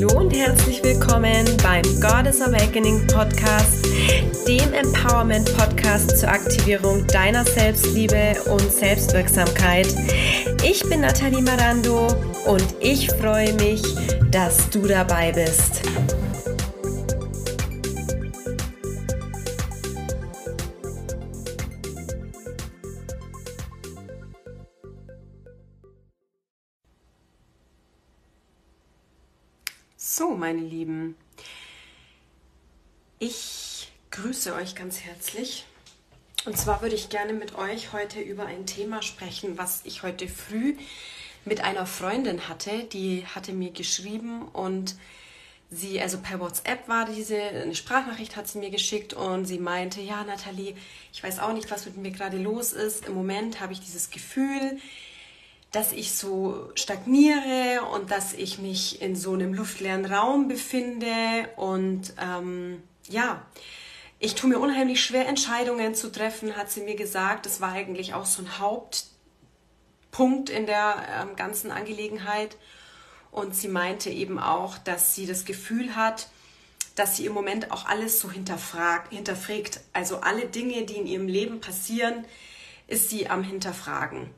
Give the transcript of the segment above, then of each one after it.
Hallo und herzlich willkommen beim Goddess Awakening Podcast, dem Empowerment Podcast zur Aktivierung deiner Selbstliebe und Selbstwirksamkeit. Ich bin Nathalie Marando und ich freue mich, dass du dabei bist. Meine Lieben, ich grüße euch ganz herzlich. Und zwar würde ich gerne mit euch heute über ein Thema sprechen, was ich heute früh mit einer Freundin hatte. Die hatte mir geschrieben und sie, also per WhatsApp war diese, eine Sprachnachricht hat sie mir geschickt und sie meinte, ja, Nathalie, ich weiß auch nicht, was mit mir gerade los ist. Im Moment habe ich dieses Gefühl, dass ich so stagniere und dass ich mich in so einem luftleeren Raum befinde und ähm, ja, ich tue mir unheimlich schwer, Entscheidungen zu treffen, hat sie mir gesagt. Das war eigentlich auch so ein Hauptpunkt in der ähm, ganzen Angelegenheit. Und sie meinte eben auch, dass sie das Gefühl hat, dass sie im Moment auch alles so hinterfragt, hinterfragt. Also alle Dinge, die in ihrem Leben passieren, ist sie am Hinterfragen.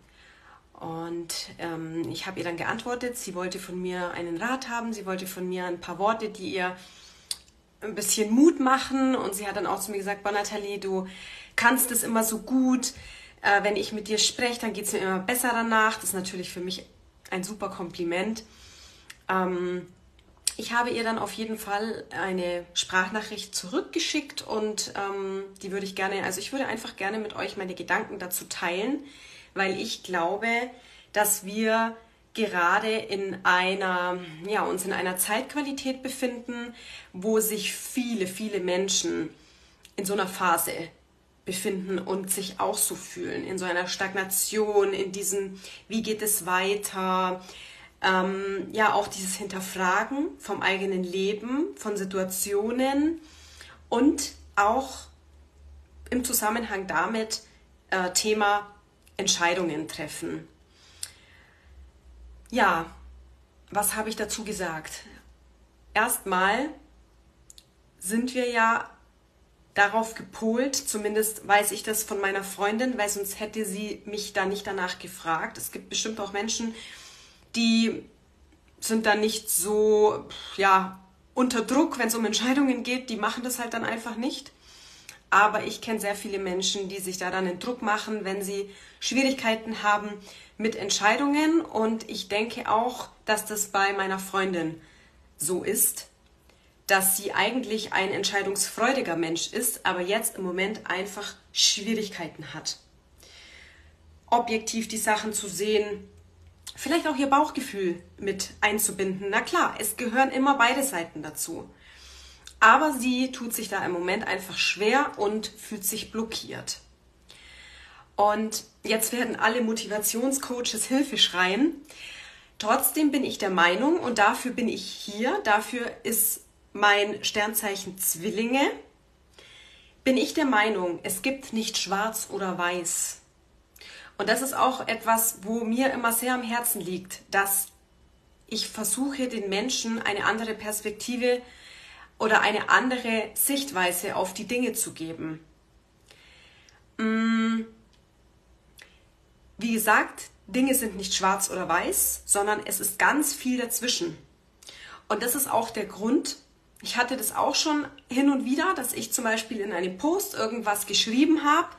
Und ähm, ich habe ihr dann geantwortet, sie wollte von mir einen Rat haben, sie wollte von mir ein paar Worte, die ihr ein bisschen Mut machen. Und sie hat dann auch zu mir gesagt, Boah, Nathalie, du kannst es immer so gut. Äh, wenn ich mit dir spreche, dann geht es mir immer besser danach. Das ist natürlich für mich ein super Kompliment. Ähm, ich habe ihr dann auf jeden Fall eine Sprachnachricht zurückgeschickt und ähm, die würde ich gerne, also ich würde einfach gerne mit euch meine Gedanken dazu teilen weil ich glaube, dass wir gerade in einer, ja, uns in einer Zeitqualität befinden, wo sich viele, viele Menschen in so einer Phase befinden und sich auch so fühlen, in so einer Stagnation, in diesem, wie geht es weiter, ähm, ja, auch dieses Hinterfragen vom eigenen Leben, von Situationen und auch im Zusammenhang damit äh, Thema Entscheidungen treffen. Ja, was habe ich dazu gesagt? Erstmal sind wir ja darauf gepolt, zumindest weiß ich das von meiner Freundin, weil sonst hätte sie mich da nicht danach gefragt. Es gibt bestimmt auch Menschen, die sind da nicht so, ja, unter Druck, wenn es um Entscheidungen geht, die machen das halt dann einfach nicht. Aber ich kenne sehr viele Menschen, die sich da dann den Druck machen, wenn sie Schwierigkeiten haben mit Entscheidungen. Und ich denke auch, dass das bei meiner Freundin so ist, dass sie eigentlich ein entscheidungsfreudiger Mensch ist, aber jetzt im Moment einfach Schwierigkeiten hat. Objektiv die Sachen zu sehen, vielleicht auch ihr Bauchgefühl mit einzubinden. Na klar, es gehören immer beide Seiten dazu. Aber sie tut sich da im Moment einfach schwer und fühlt sich blockiert. Und jetzt werden alle Motivationscoaches Hilfe schreien. Trotzdem bin ich der Meinung, und dafür bin ich hier, dafür ist mein Sternzeichen Zwillinge, bin ich der Meinung, es gibt nicht schwarz oder weiß. Und das ist auch etwas, wo mir immer sehr am Herzen liegt, dass ich versuche, den Menschen eine andere Perspektive zu oder eine andere Sichtweise auf die Dinge zu geben. Mm. Wie gesagt, Dinge sind nicht schwarz oder weiß, sondern es ist ganz viel dazwischen. Und das ist auch der Grund, ich hatte das auch schon hin und wieder, dass ich zum Beispiel in einem Post irgendwas geschrieben habe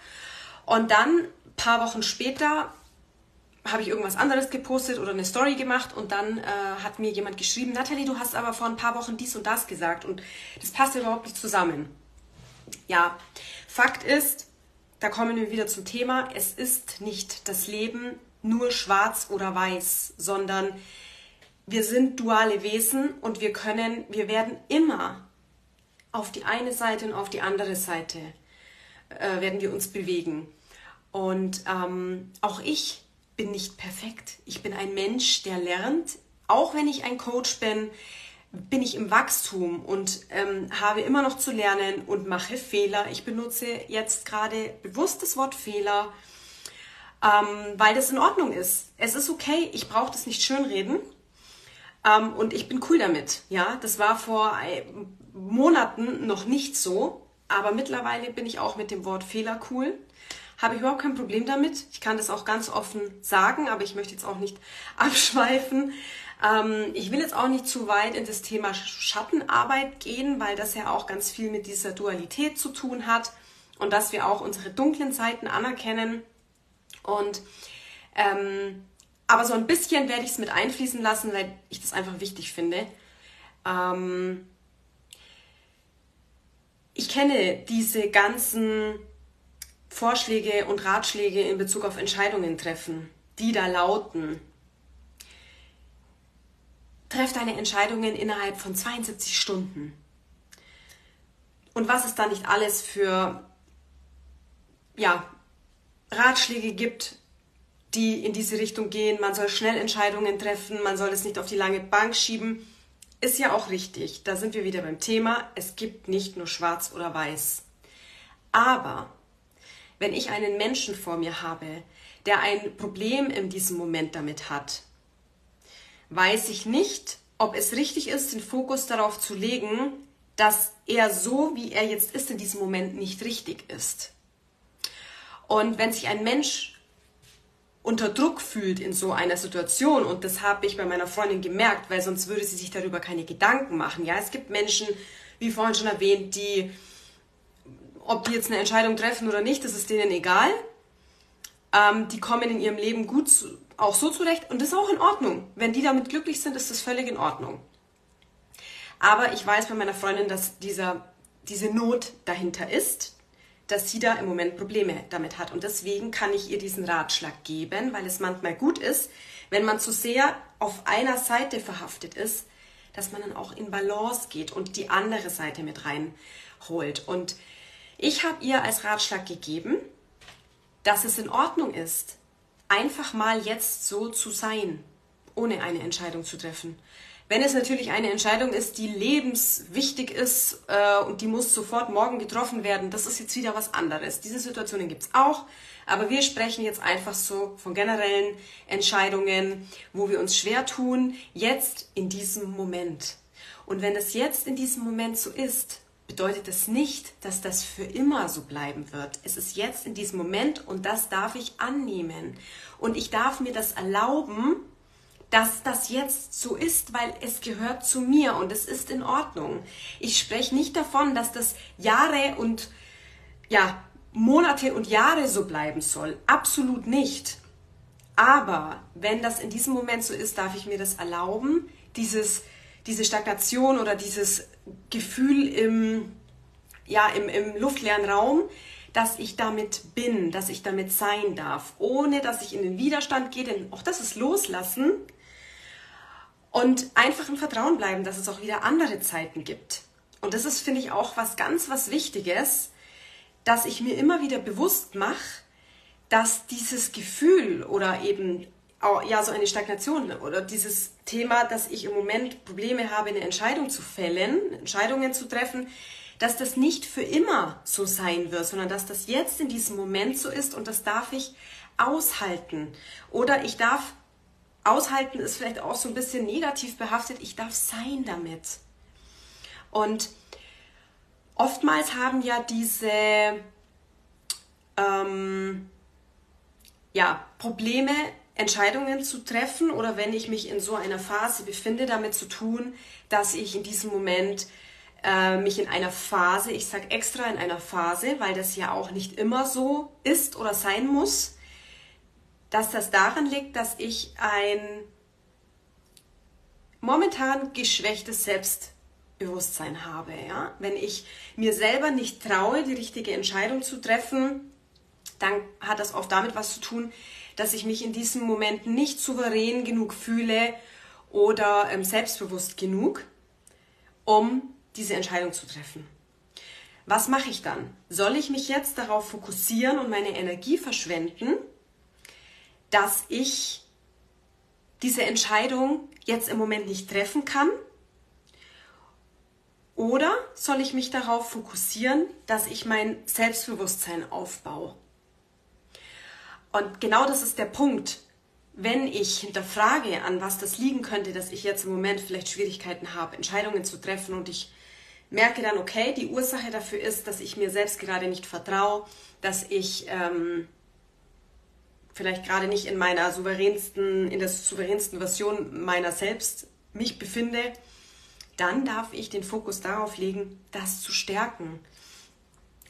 und dann ein paar Wochen später habe ich irgendwas anderes gepostet oder eine Story gemacht und dann äh, hat mir jemand geschrieben, Nathalie, du hast aber vor ein paar Wochen dies und das gesagt und das passt überhaupt nicht zusammen. Ja, Fakt ist, da kommen wir wieder zum Thema, es ist nicht das Leben nur schwarz oder weiß, sondern wir sind duale Wesen und wir können, wir werden immer auf die eine Seite und auf die andere Seite äh, werden wir uns bewegen. Und ähm, auch ich bin nicht perfekt. Ich bin ein Mensch, der lernt. Auch wenn ich ein Coach bin, bin ich im Wachstum und ähm, habe immer noch zu lernen und mache Fehler. Ich benutze jetzt gerade bewusst das Wort Fehler, ähm, weil das in Ordnung ist. Es ist okay, ich brauche das nicht schönreden. Ähm, und ich bin cool damit. Ja, das war vor äh, Monaten noch nicht so, aber mittlerweile bin ich auch mit dem Wort Fehler cool. Habe ich überhaupt kein Problem damit. Ich kann das auch ganz offen sagen, aber ich möchte jetzt auch nicht abschweifen. Ähm, ich will jetzt auch nicht zu weit in das Thema Schattenarbeit gehen, weil das ja auch ganz viel mit dieser Dualität zu tun hat und dass wir auch unsere dunklen Seiten anerkennen. Und ähm, aber so ein bisschen werde ich es mit einfließen lassen, weil ich das einfach wichtig finde. Ähm, ich kenne diese ganzen Vorschläge und Ratschläge in Bezug auf Entscheidungen treffen, die da lauten, treff deine Entscheidungen innerhalb von 72 Stunden. Und was es da nicht alles für ja, Ratschläge gibt, die in diese Richtung gehen. Man soll schnell Entscheidungen treffen, man soll es nicht auf die lange Bank schieben. Ist ja auch richtig. Da sind wir wieder beim Thema. Es gibt nicht nur schwarz oder weiß. Aber wenn ich einen Menschen vor mir habe, der ein Problem in diesem Moment damit hat, weiß ich nicht, ob es richtig ist, den Fokus darauf zu legen, dass er so, wie er jetzt ist, in diesem Moment nicht richtig ist. Und wenn sich ein Mensch unter Druck fühlt in so einer Situation und das habe ich bei meiner Freundin gemerkt, weil sonst würde sie sich darüber keine Gedanken machen. Ja, es gibt Menschen, wie vorhin schon erwähnt, die, ob die jetzt eine Entscheidung treffen oder nicht, das ist denen egal. Ähm, die kommen in ihrem Leben gut auch so zurecht und das ist auch in Ordnung. Wenn die damit glücklich sind, ist das völlig in Ordnung. Aber ich weiß bei meiner Freundin, dass dieser, diese Not dahinter ist, dass sie da im Moment Probleme damit hat. Und deswegen kann ich ihr diesen Ratschlag geben, weil es manchmal gut ist, wenn man zu sehr auf einer Seite verhaftet ist, dass man dann auch in Balance geht und die andere Seite mit reinholt. Und ich habe ihr als Ratschlag gegeben, dass es in Ordnung ist, einfach mal jetzt so zu sein, ohne eine Entscheidung zu treffen. Wenn es natürlich eine Entscheidung ist, die lebenswichtig ist äh, und die muss sofort morgen getroffen werden, das ist jetzt wieder was anderes. Diese Situationen gibt es auch, aber wir sprechen jetzt einfach so von generellen Entscheidungen, wo wir uns schwer tun, jetzt in diesem Moment. Und wenn es jetzt in diesem Moment so ist, bedeutet das nicht, dass das für immer so bleiben wird. Es ist jetzt in diesem Moment und das darf ich annehmen. Und ich darf mir das erlauben, dass das jetzt so ist, weil es gehört zu mir und es ist in Ordnung. Ich spreche nicht davon, dass das Jahre und ja, Monate und Jahre so bleiben soll. Absolut nicht. Aber wenn das in diesem Moment so ist, darf ich mir das erlauben, dieses, diese Stagnation oder dieses Gefühl im, ja, im, im luftleeren Raum, dass ich damit bin, dass ich damit sein darf, ohne dass ich in den Widerstand gehe, denn auch das ist Loslassen, und einfach im Vertrauen bleiben, dass es auch wieder andere Zeiten gibt. Und das ist, finde ich, auch was ganz, was Wichtiges, dass ich mir immer wieder bewusst mache, dass dieses Gefühl oder eben ja so eine Stagnation oder dieses Thema, dass ich im Moment Probleme habe, eine Entscheidung zu fällen, Entscheidungen zu treffen, dass das nicht für immer so sein wird, sondern dass das jetzt in diesem Moment so ist und das darf ich aushalten. Oder ich darf aushalten ist vielleicht auch so ein bisschen negativ behaftet. Ich darf sein damit. Und oftmals haben ja diese ähm, ja, Probleme, Entscheidungen zu treffen oder wenn ich mich in so einer Phase befinde, damit zu tun, dass ich in diesem Moment äh, mich in einer Phase, ich sage extra in einer Phase, weil das ja auch nicht immer so ist oder sein muss, dass das daran liegt, dass ich ein momentan geschwächtes Selbstbewusstsein habe. Ja? Wenn ich mir selber nicht traue, die richtige Entscheidung zu treffen, dann hat das oft damit was zu tun, dass ich mich in diesem Moment nicht souverän genug fühle oder ähm, selbstbewusst genug, um diese Entscheidung zu treffen. Was mache ich dann? Soll ich mich jetzt darauf fokussieren und meine Energie verschwenden dass ich diese Entscheidung jetzt im Moment nicht treffen kann? Oder soll ich mich darauf fokussieren, dass ich mein Selbstbewusstsein aufbaue? Und genau das ist der Punkt. wenn ich hinterfrage, an was das liegen könnte, dass ich jetzt im Moment vielleicht Schwierigkeiten habe, Entscheidungen zu treffen und ich merke dann, okay, die Ursache dafür ist, dass ich mir selbst gerade nicht vertraue, dass ich ähm, vielleicht gerade nicht in meiner souveränsten, in der souveränsten Version meiner selbst mich befinde, dann darf ich den Fokus darauf legen, das zu stärken.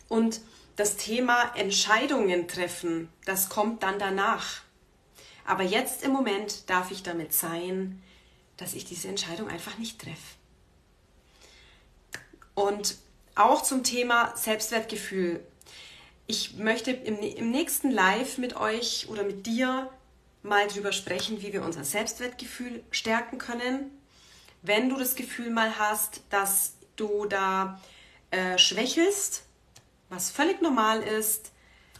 Und das Thema Entscheidungen treffen, das kommt dann danach. Aber jetzt im Moment darf ich damit sein, dass ich diese Entscheidung einfach nicht treffe. Und auch zum Thema Selbstwertgefühl. Ich möchte im, im nächsten Live mit euch oder mit dir mal drüber sprechen, wie wir unser Selbstwertgefühl stärken können. Wenn du das Gefühl mal hast, dass du da äh, schwächelst, was völlig normal ist,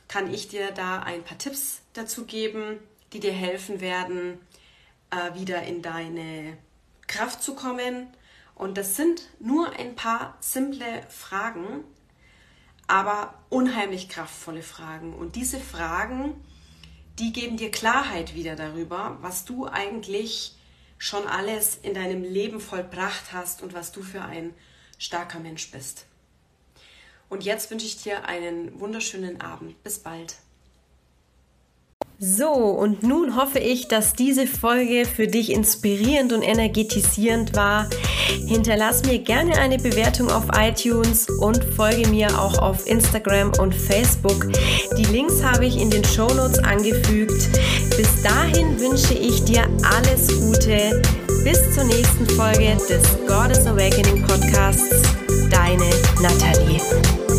kann ich dir da ein paar Tipps dazu geben, die dir helfen werden, äh, wieder in deine Kraft zu kommen. Und das sind nur ein paar simple Fragen, aber unheimlich kraftvolle Fragen. Und diese Fragen, die geben dir Klarheit wieder darüber, was du eigentlich schon alles in deinem Leben vollbracht hast und was du für ein starker Mensch bist. Und jetzt wünsche ich dir einen wunderschönen Abend. Bis bald. So, und nun hoffe ich, dass diese Folge für dich inspirierend und energetisierend war. Hinterlass mir gerne eine Bewertung auf iTunes und folge mir auch auf Instagram und Facebook. Die Links habe ich in den Shownotes angefügt. Bis dahin wünsche ich dir alles Gute. Bis zur nächsten Folge des Goddess Awakening Podcasts deine Nathalie.